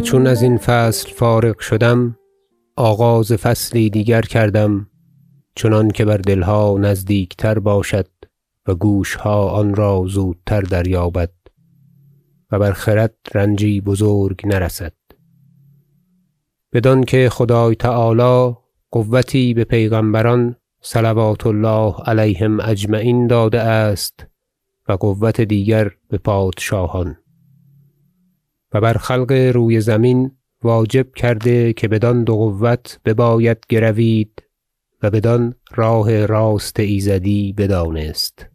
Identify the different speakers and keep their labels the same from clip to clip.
Speaker 1: چون ازین فصل فارغ شدم آغاز فصلی دیگر کردم چنانکه بر دلها نزدیک تر باشد و گوشها آن را زودتر دریابد و بر خرد رنجی بزرگ نرسد. بدانکه خدای تعالی قوتی به پیغمبران صلوات الله علیهم اجمعین داده است و قوت دیگر به پادشاهان. و بر خلق روی زمین واجب کرده که بدان دو قوت بباید گروید و بدان راه راست ایزدی بدانست.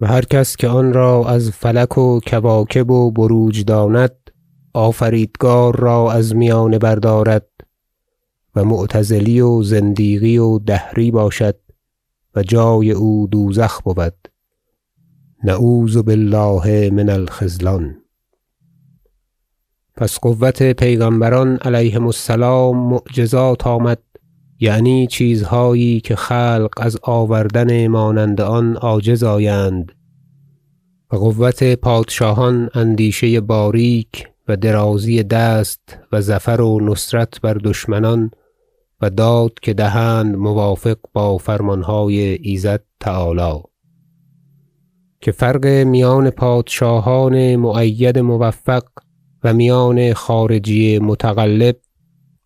Speaker 1: و هر کس که آن را از فلک و کواکب و بروج داند آفریدگار را از میانه بردارد و معتزلی و زندیقی و دهری باشد و جای او دوزخ بود. نعوذ بالله من الخذلان. پس قوت پیغمبران علیهم السلام معجزات آمد یعنی چیزهایی که خلق از آوردن مانند آن عاجز آیند. و قوت پادشاهان اندیشه باریک و درازی دست و ظفر و نصرت بر دشمنان و داد که دهند موافق با فرمانهای ایزد تعالی. که فرق میان پادشاهان مؤید موفق و میان خارجی متغلب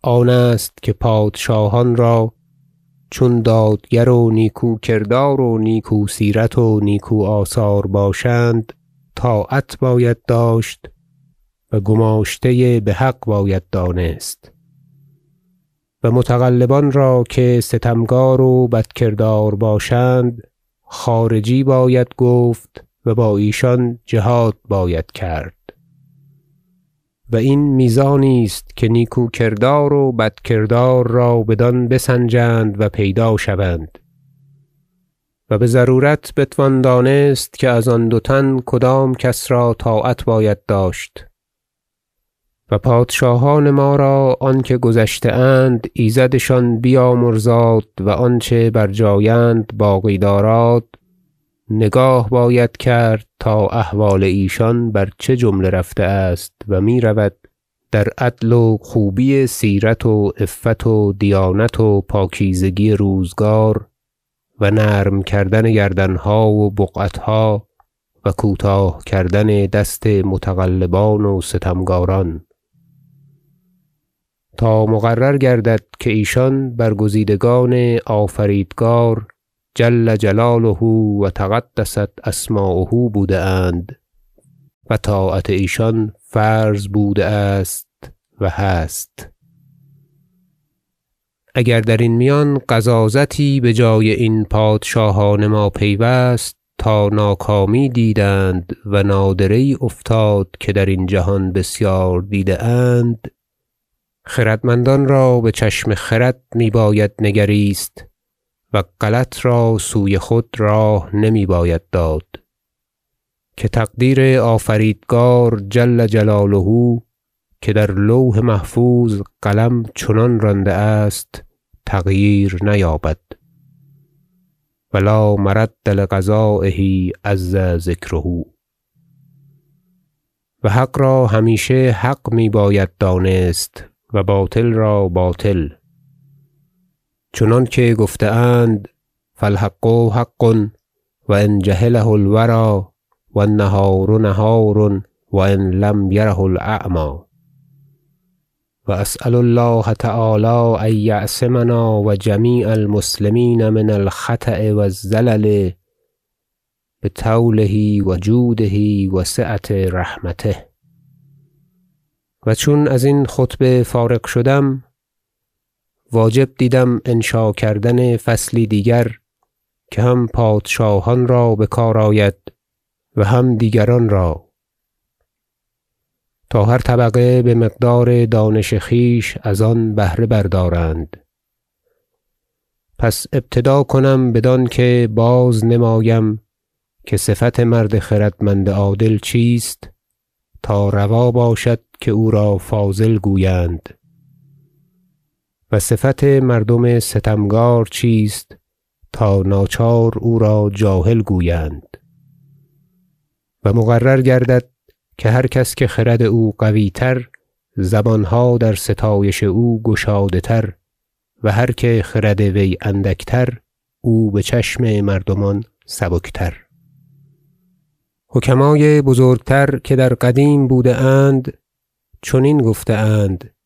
Speaker 1: آن است که پادشاهان را چون دادگر و نیکو کردار و نیکو سیرت و نیکو آثار باشند طاعت باید داشت و گماشته بحق باید دانست. و متغلبان را که ستمکار و بدکردار باشند خارجی باید گفت و با ایشان جهاد باید کرد. و این میزانی است که نیکو کردار و بدکردار را بدان بسنجند و پیدا شوند. و بضرورت بتوان دانست که از آن دو تن کدام کس را طاعت باید داشت. و پادشاهان ما را آنکه گذشته اند ایزدشان بیامرزاد و آنچه بر جای اند باقی داراد نگاه باید کرد تا احوال ایشان بر چه جمله رفته است و می‌رود در عدل و خوبی سیرت و عفت و دیانت و پاکیزگی روزگار و نرم کردن گردنها و بقعتها و کوتاه کردن دست متغلبان و ستمکاران. تا مقرر گردد که ایشان برگزیدگان آفریدگار جل جلاله و تقدست اسماؤه بوده اند و طاعت ایشان فرض بوده است و هست. اگر درین میان غضاضتی بجای این پادشاهان ما پیوست تا ناکامی دیدند و نادره یی افتاد که درین جهان بسیار دیده اند خردمندان را بچشم خرد می باید نگریست و غلط را سوی خود راه نمی باید داد که تقدیر آفریدگار جل جلاله که در لوح محفوظ قلم چنان رانده است تغییر نیابد. و لا مرد لقضایه عز ذکره. و حق را همیشه حق می باید دانست و باطل را باطل. چنانکه گفته اند فالحق حق و ان جهله الوری و النهار نهار و ان لم یره الاعمی و اسأل الله تعالی ان یعصمنا و جمیع المسلمین من الخطأ و الزلل بطوله و جوده و سعة رحمته. و چون ازین خطبه فارغ شدم واجب دیدم انشا کردن فصلی دیگر که هم پادشاهان را بکار آید و هم دیگران را. تا هر طبقه بمقدار دانش خویش از آن بهره بردارند. پس ابتدا کنم بدانکه بازنمایم که صفت مرد خردمند عادل چیست تا روا باشد که او را فاضل گویند. و صفت مردم ستمکار چیست تا ناچار او را جاهل گویند. و مقرر گردد که هر کس که خرد او قویتر زبانها در ستایش او گشاده تر و هر که خرد وی اندک تر او بچشم مردمان سبک تر حکمای بزرگتر که در قدیم بوده اند چنین گفته اند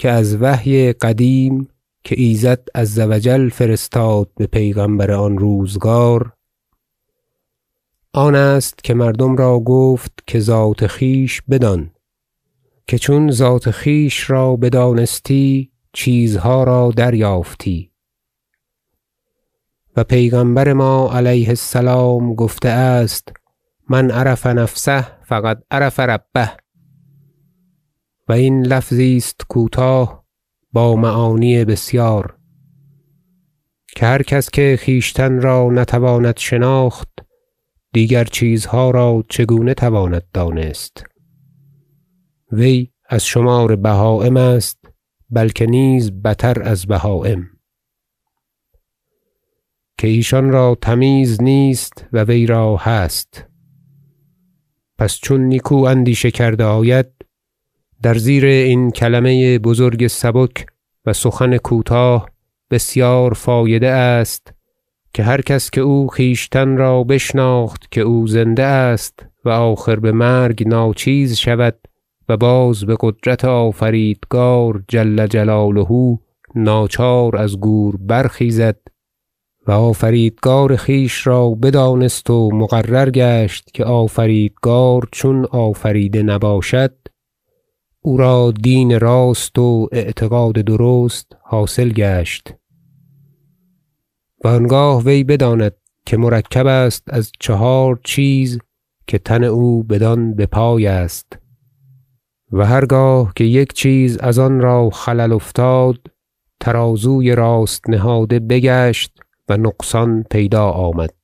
Speaker 1: که از وحی قدیم که ایزد عز و جل فرستاد به پیغمبر آن روزگار آن است که مردم را گفت که ذات خویش بدان که چون ذات خویش را بدانستی چیزها را دریافتی. و پیغمبر ما علیه السلام گفته است من عرف نفسه فقد عرف ربه. و این لفظی است کوتاه با معانی بسیار. که هر کس که خویشتن را نتواند شناخت دیگر چیزها را چگونه تواند دانست. وی از شمار بهایم است بلکه نیز بتر از بهایم. که ایشان را تمیز نیست و وی را هست. پس چون نیکو اندیشه کرده آید در زیر این کلمه بزرگ سبک و سخن کوتاه بسیار فایده است که هر کس که او خویشتن را بشناخت که او زنده است و آخر به مرگ ناچیز شود و باز به قدرت آفریدگار جل جلاله ناچار از گور برخیزد و آفریدگار خویش را بدانست و مقرر گشت که آفریدگار چون آفریده نباشد او را دین راست و اعتقاد درست حاصل گشت و آنگاه وی بداند که مرکب است از چهار چیز که تن او بدان بپای است و هرگاه که یک چیز از آن را خلل افتاد ترازوی راست نهاده بگشت و نقصان پیدا آمد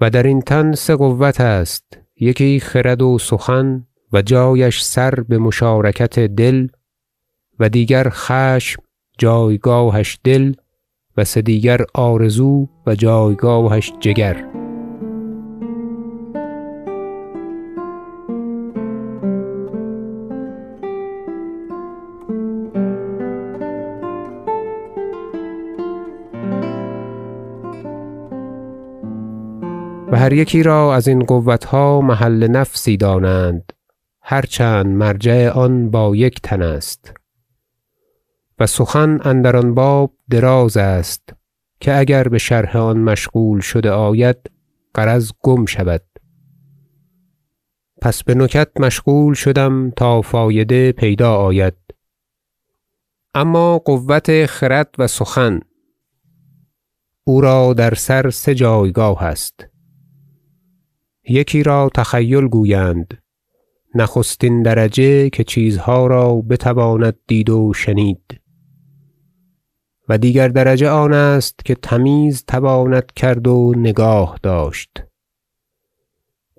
Speaker 1: و درین تن سه قوة است یکی خرد و سخن و جایش سر به مشارکت دل و دیگر خشم جایگاهش دل و سه دیگر آرزو و جایگاهش جگر. و هر یکی را ازین قوتها محل نفسی دانند. هر چند مرجع آن با یک تن است. و سخن اندر آن باب دراز است که اگر به شرح آن مشغول شده آید غرض گم شود. پس به نکت مشغول شدم تا فایده پیدا آید. اما قوة خرد و سخن او را در سر سه جایگاه است. یکی را تخیل گویند نخستین درجه که چیزها را بتواند دید و شنید. و دیگر درجه آن است که تمیز تواند کرد و نگاه داشت.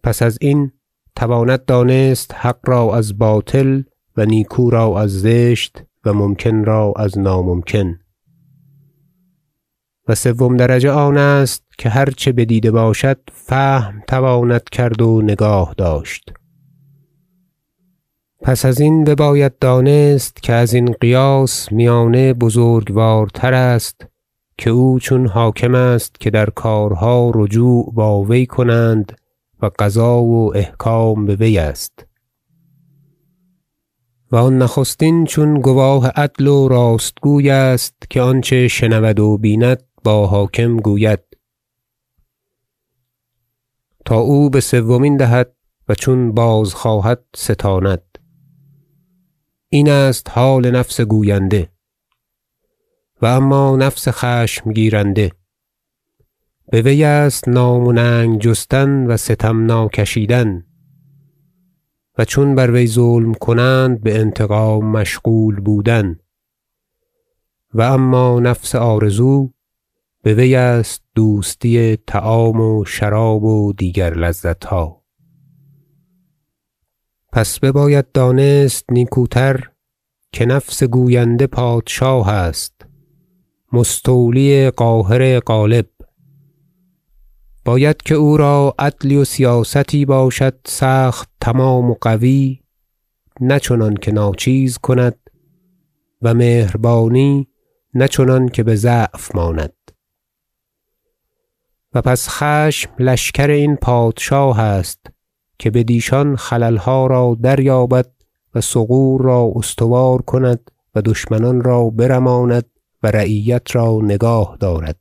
Speaker 1: پس از این تواند دانست حق را از باطل و نیکو را از زشت و ممکن را از ناممکن. و سوم درجه آن است که هر چه بدیده باشد فهم تواند کرد و نگاه داشت. پس ازین بباید دانست که ازین قیاس میانه بزرگوارتر است که او چون حاکم است که در کارها رجوع با وی کنند و قضا و احکام به وی است. و آن نخستین چون گواه عدل و راستگوی است که آنچه شنود و بیند با حاکم گوید. تا او به سومین دهد و چون بازخواهد ستاند. این است حال نفس گوینده. و اما نفس خشم گیرنده. به وی است نام و ننگ جستن و ستم ناکشیدن. و چون بر وی ظلم کنند به انتقام مشغول بودن. و اما نفس آرزو به وی است دوستی طعام و شراب و دیگر لذتها. پس بباید دانست نیکوتر که نفس گوینده پادشاه است. مستولی قاهر غالب. باید که او را عدلی و سیاستی باشد سخت تمام و قوی نه چنانکه ناچیز کند و مهربانی نه چنانکه بضعف ماند. و پس خشم لشکر این پادشاه است که بدیشان خللها را دریابد و ثغور را استوار کند و دشمنان را برماند و رعیت را نگاه دارد.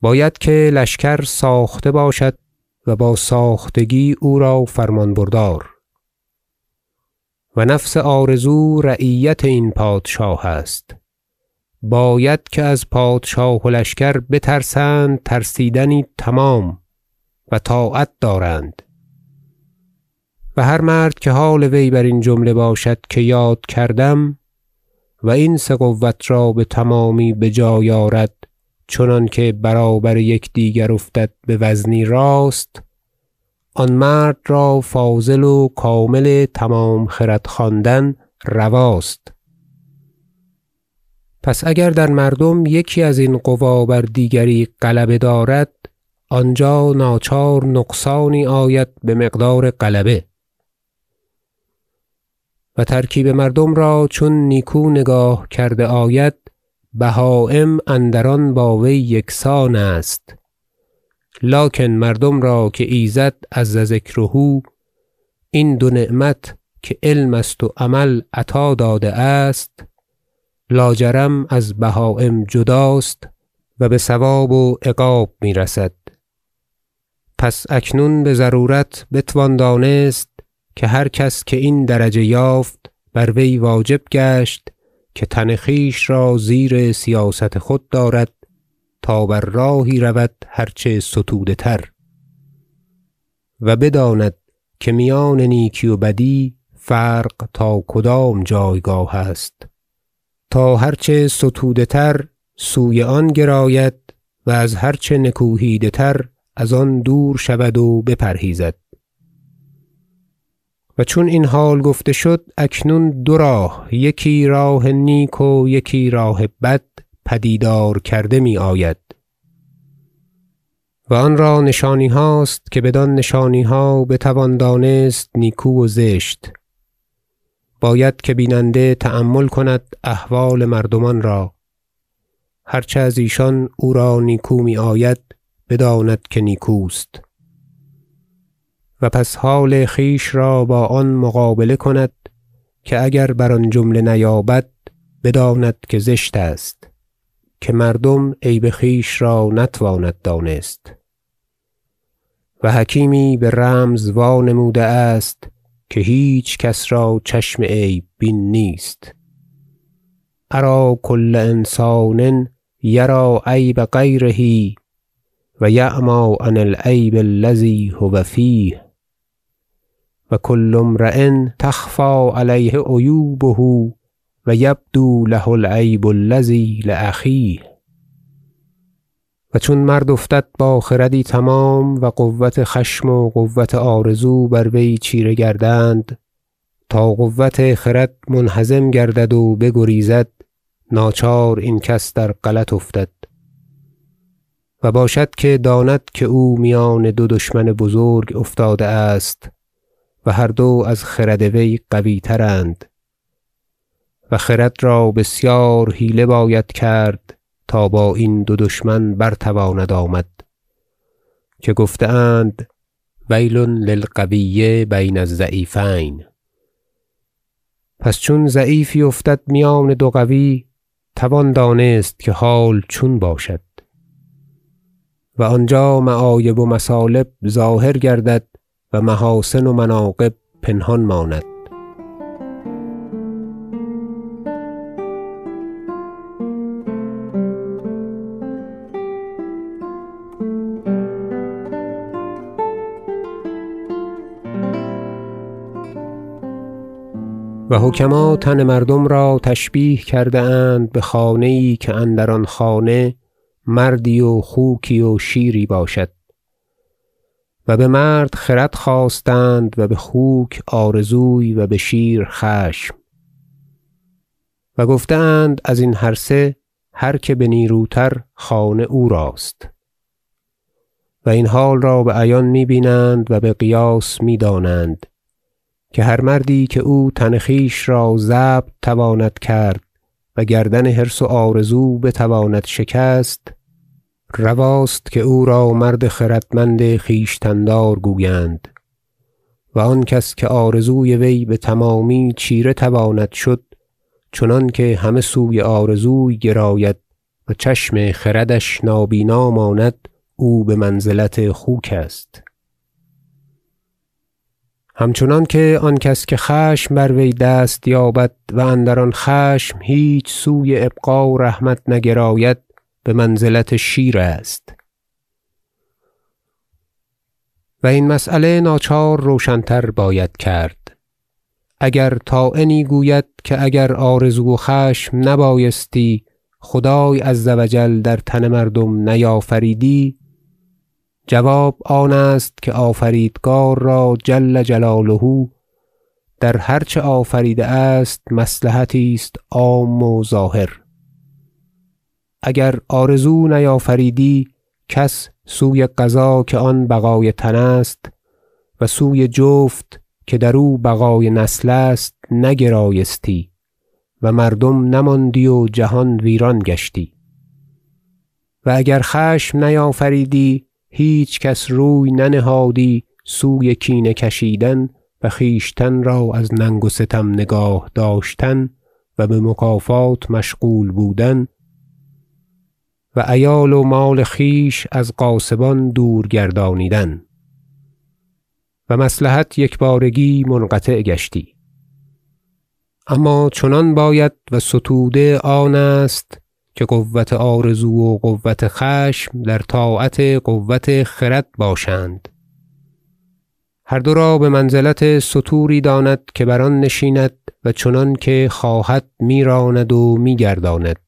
Speaker 1: باید که لشکر ساخته باشد و با ساختگی او را فرمان بردار و نفس آرزو رعیت این پادشاه است. باید که از پادشاه و لشکر بترسند ترسیدنی تمام. و طاعت دارند. و هر مرد که حال وی برین جمله باشد که یاد کردم و این سه قوت را بتمامی بجای آرد چنانکه برابر یکدیگر افتد بوزنی راست آن مرد را فاضل و کامل تمام خرد خواندن رواست. پس اگر در مردم یکی ازین قوی بر دیگری غلبه دارد آنجا ناچار نقصانی آید بمقدار غلبه. و ترکیب مردم را چون نیکو نگاه کرده آید بهایم اندر آن با وی یکسان است. لکن مردم را که ایزد عز ذکره این دو نعمت که علم است و عمل عطا داده است لاجرم از بهایم جداست و بثواب و عقاب می‌رسد. پس اکنون بضرورت بتوان دانست که هر کس که این درجه یافت بر وی واجب گشت که تن خویش را زیر سیاست خود دارد تا بر راهی رود هر چه ستوده تر. و بداند که میان نیکی و بدی فرق تا کدام جایگاه است. تا هر چه ستوده تر سوی آن گراید و از هر چه نکوهیده تر از آن دور شود و بپرهیزد. و چون این حال گفته شد اکنون دو راه یکی راه نیک و یکی راه بد پدیدار کرده میآید. و آن را نشانیهاست که بدان نشانیها بتوان دانست نیکو و زشت. باید که بیننده تأمل کند احوال مردمان را. هر چه از ایشان او را نیکو میآید بداند که نیکوست. و پس حال خویش را با آن مقابله کند که اگر بر آن جمله نیابد بداند که زشت است که مردم عیب خویش را نتواند دانست. و حکیمی برمز وانموده است که هیچ کس را چشم عیب بین نیست. أری کل انسان یری عیب غیره و یعمی عن العیب الذی هو فیه و کل امری تخفی علیه عیوبه و یبدو له العیب الذی لأخیه و چون مرد افتد با خردی تمام و قوت خشم و قوت آرزو بر وی چیره گردند تا قوت خرد منهزم گردد و بگریزد ناچار این کس در غلط افتد. و باشد که داند که او میان دو دشمن بزرگ افتاده است و هر دو از خرد وی قویترند و خرد را بسیار حیله باید کرد تا با این دو دشمن برتواند آمد که گفته اند ویل للقوی بین الضعیفین. پس چون ضعیفی افتد میان دو قوی توان دانست که حال چون باشد. و آنجا معایب و مثالب ظاهر گردد و محاسن و مناقب پنهان ماند. و حکما تن مردم را تشبیه کرده اند بخانه یی که اندر آن خانه مردی و خوکی و شیری باشد. و بمرد خرد خواستند و بخوک آرزوی و بشیر خشم. و گفته اند ازین هر سه هر که بنیروتر خانه او راست. و این حال را بعیان می بینند و بقیاس می دانند که هر مردی که او تن خویش را ضبط تواند کرد و گردن حرص و آرزو بتواند شکست رواست که او را مرد خردمند خویشتن دار گویند. و آن کس که آرزوی وی بتمامی چیره تواند شد چنانکه همه سوی آرزوی گراید و چشم خردش نابینا ماند او بمنزلت خوک است. همچنانکه آن کس که خشم بر وی دست یابد و اندر آن خشم هیچ سوی ابقا و رحمت نگراید بمنزلت شیر است. و این مسیله ناچار روشن تر باید کرد. اگر طاعنی گوید که اگر آرزو و خشم نبایستی خدای عز و جل در تن مردم نیافریدی جواب آن است که آفریدگار را جل جلاله در هر چه آفریده است مصلحتی است عام و ظاهر. اگر آرزو نیافریدی کس سوی قضا که آن بقای تن است و سوی جفت که در او بقای نسل است نگرایستی و مردم نماندی و جهان ویران گشتی. و اگر خشم نیافریدی هیچ کس روی ننهادی سوی کینه کشیدن و خویشتن را از ننگ و ستم نگاه داشتن و بمکافات مشغول بودن و عیال و مال خویش از غاصبان دور گردانیدن و مصلحت یکبارگی منقطع گشتی. اما چنان باید و ستوده آن است که قوة آرزو و قوة خشم در طاعت قوة خرد باشند. هر دو را بمنزلت ستوری داند که بر آن نشیند و چنانکه خواهد میراند و میگرداند.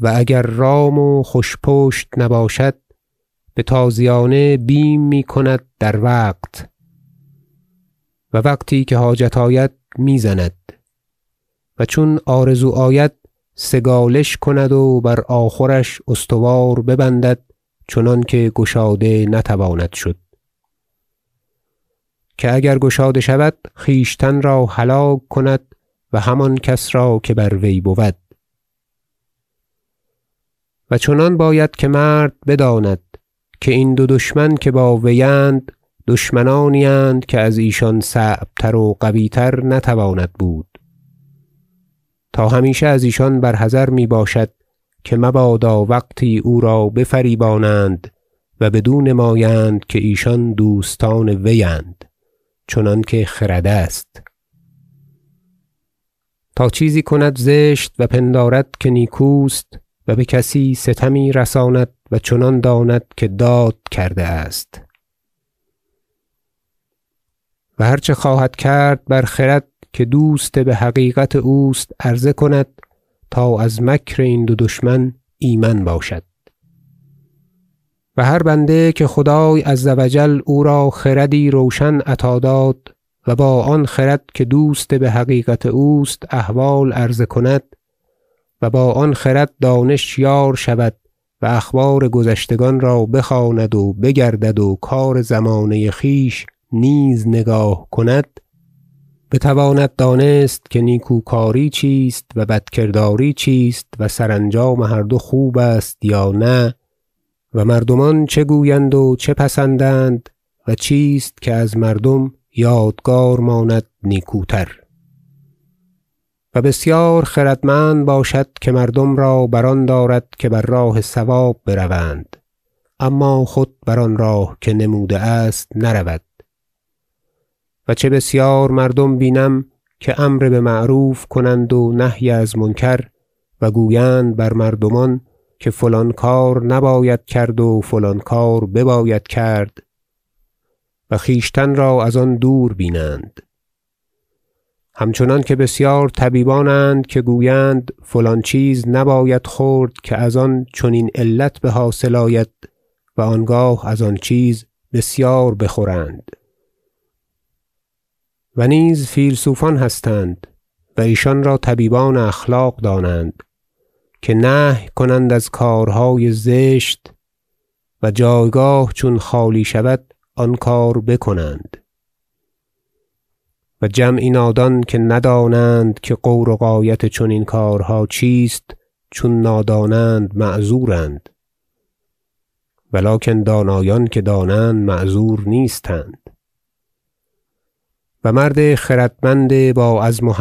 Speaker 1: و اگر رام و خوش پشت نباشد بتازیانه بیم می‌کند در وقت. و وقتی که حاجت آید می‌زند. و چون آرزو آید سگالش کند و بر آخورش استوار ببندد چنانکه گشاده نتواند شد. که اگر گشاده شود خویشتن را هلاک کند و همان کس را که بر وی بود. و چنان باید که مرد بداند که این دو دشمن که با وی اند دشمنانی اند که از ایشان صعب تر و قوی تر نتواند بود. تا همیشه از ایشان بر حذر می باشد که مبادا وقتی او را بفریبانند و بدو نمایند که ایشان دوستان وی اند چنانکه خرد است. تا چیزی کند زشت و پندارد که نیکوست و بکسی ستمی رساند و چنان داند که داد کرده است. و هر چه خواهد کرد بر خرد که دوست بحقیقت اوست عرضه کند تا از مکر این دو دشمن ایمن باشد. و هر بنده که خدای عز و جل او را خردی روشن عطا داد و با آن خرد که دوست بحقیقت اوست احوال عرضه کند و با آن خرد دانش یار شود و اخبار گذشتگان را بخواند و بگردد و کار زمانه خویش نیز نگاه کند بتواند دانست که نیکوکاری چیست و بدکرداری چیست و سرانجام هر دو خوب است یا نه و مردمان چه گویند و چه پسندند و چیست که از مردم یادگار ماند نیکوتر. و بسیار خردمند باشد که مردم را بر آن دارد که بر راه صواب بروند اما خود بر آن راه که نموده است نرود. و چه بسیار مردم بینم که امر بمعروف کنند و نهی از منکر و گویند بر مردمان که فلان کار نباید کرد و فلان کار بباید کرد و خویشتن را از آن دور بینند. همچنانکه بسیار طبیبانند که گویند فلان چیز نباید خورد که از آن چنین علت بحاصل آید و آنگاه از آن چیز بسیار بخورند. و نیز فیلسوفان هستند و ایشان را طبیبان اخلاق دانند که نهی کنند از کارهای زشت و جایگاه چون خالی شود آن کار بکنند و جمعی نادان که ندانند که غور و غایت چنین کارها چیست چون نادانند معذورند و لکن دانایان که دانند معذور نیستند. و مرد خردمند با عزم و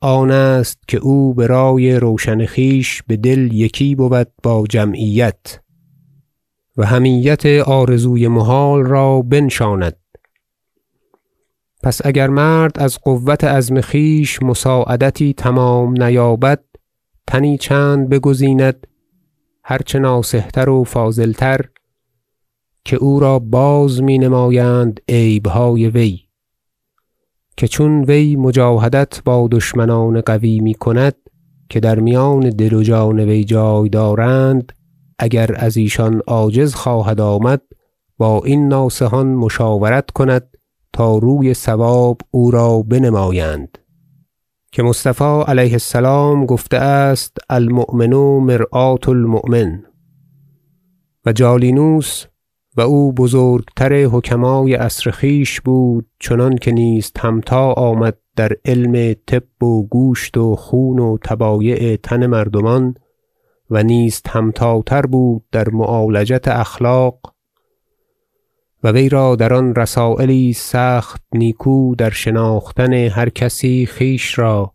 Speaker 1: آن است که او برای روشن خویش بدل یکی بود با جمعیت و حمیت آرزوی محال را بنشاند. پس اگر مرد از قوت عزم خویش مساعدتی تمام نیابد تنی چند بگزیند هر چه ناصح تر و فاضل تر که او را باز می نمایند عیبهای وی. که چون وی مجاهدت با دشمنان قوی می کند که در میان دل و جان وی جای دارند اگر از ایشان عاجز خواهد آمد با این ناصحان مشاورت کند تا روی صواب او را بنمایند. که مصطفی علیه السلام گفته است المؤمن مرآة المؤمن. و جالینوس و او بزرگتر حکمای عصر خویش بود چنانکه نیست همتا آمد در علم طب و گوشت و خون و طبایع تن مردمان و نیست همتاتر بود در معالجت اخلاق و وی را در آن رسایلی است سخت نیکو در شناختن هر کسی خویش را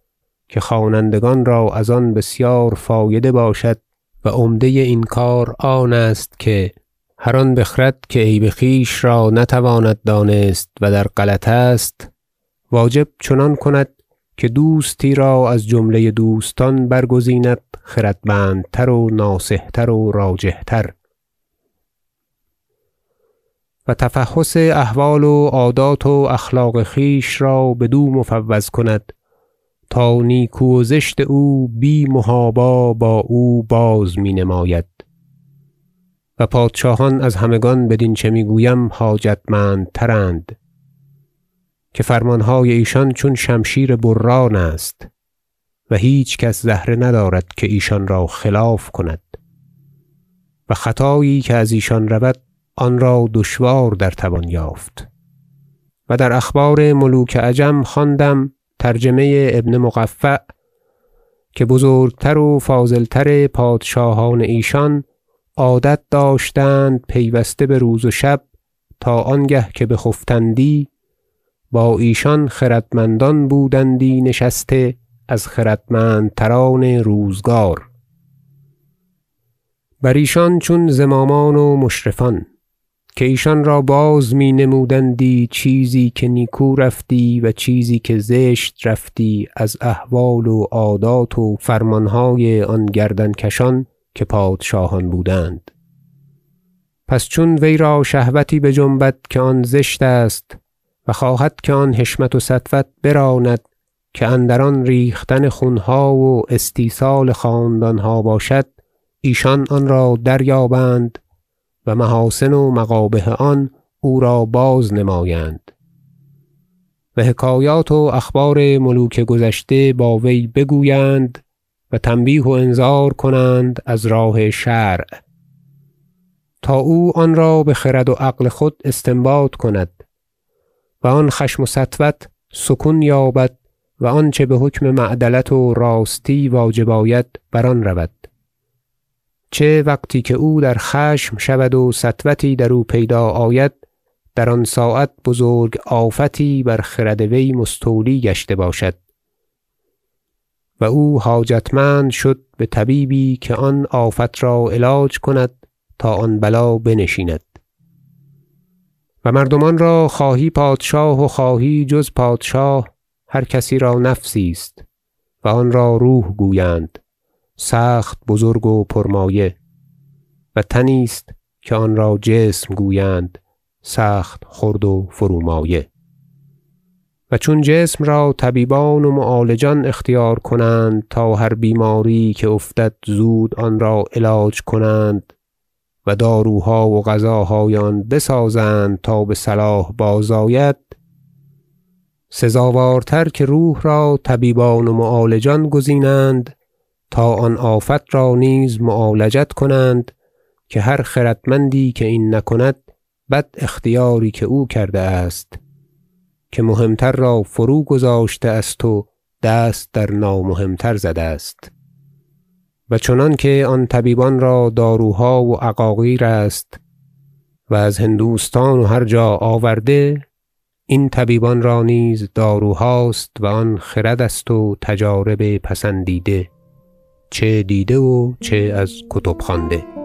Speaker 1: که خوانندگان را از آن بسیار فایده باشد و عمده این کار آن است که هر آن بخرد که عیب خویش را نتواند دانست و در غلط است واجب چنان کند که دوستی را از جمله دوستان برگزیند خردمندتر و ناصح تر و راجح تر و تفحص احوال و عادات و اخلاق خویش را بدو مفوض کند تا نیکو و زشت او بی محابا با او باز می نماید و پادشاهان از همگان بدین چه می گویم حاجتمندترند که فرمانهای ایشان چون شمشیر بران است و هیچ کس زهره ندارد که ایشان را خلاف کند. و خطایی که از ایشان رود آن را دشوار در توان یافت. و در اخبار ملوک عجم خواندم ترجمه ابن مقفع که بزرگتر و فاضلتر پادشاهان ایشان عادت داشتند پیوسته بروز و شب تا آنگه که بخفتندی با ایشان خردمندان بودندی نشسته از خردمندتران روزگار. بر ایشان چون زمامان و مشرفان که ایشان را باز می نمودندی چیزی که نیکو رفتی و چیزی که زشت رفتی از احوال و عادات و فرمانهای آن گردنکشان که پادشاهان بودند. پس چون وی را شهوتی بجنبد که آن زشت است و خواهد که آن حشمت و سطوت براند که اندر آن ریختن خونها و استیصال خاندانها باشد ایشان آن را دریابند و محاسن و مقابح آن او را بازنمایند و حکایات و اخبار ملوک گذشته با وی بگویند و تنبیه و انذار کنند از راه شرع. تا او آن را بخرد و عقل خود استنباط کند و آن خشم و سطوت سکون یابد و آنچه بحکم معدلت و راستی واجب آید بر آن رود. چه وقتی که او در خشم شود و سطوتی درو پیدا آید در آن ساعت بزرگ آفتی بر خرد وی مستولی گشته باشد. و او حاجتمند شد بطبیبی که آن آفت را علاج کند تا آن بلا بنشیند. و مردمان را خواهی پادشاه و خواهی جز پادشاه هر کسی را نفسی است و آن را روح گویند سخت بزرگ و پرمایه. و تنی است که آن را جسم گویند سخت خرد و فرومایه. و چون جسم را طبیبان و معالجان اختیار کنند تا هر بیماری که افتد زود آن را علاج کنند و داروها و غذاهای آن بسازند تا بصلاح بازآید سزاوارتر که روح را طبیبان و معالجان گزینند تا آن آفت را نیز معالجت کنند که هر خردمندی که این نکند بد اختیاری که او کرده است. که مهم تر را فروگذاشته است و دست در نامهم تر زده است. و چنانکه آن طبیبان را داروها و عقاقیر است و از هندوستان و هر جا آورده این طبیبان را نیز داروهاست و آن خرد است و تجارب پسندیده چه دیده و چه از کتب خوانده.